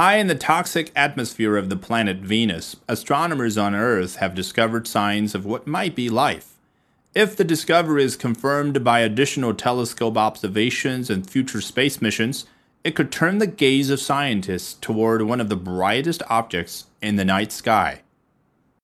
High in the toxic atmosphere of the planet Venus, astronomers on Earth have discovered signs of what might be life. If the discovery is confirmed by additional telescope observations and future space missions, it could turn the gaze of scientists toward one of the brightest objects in the night sky.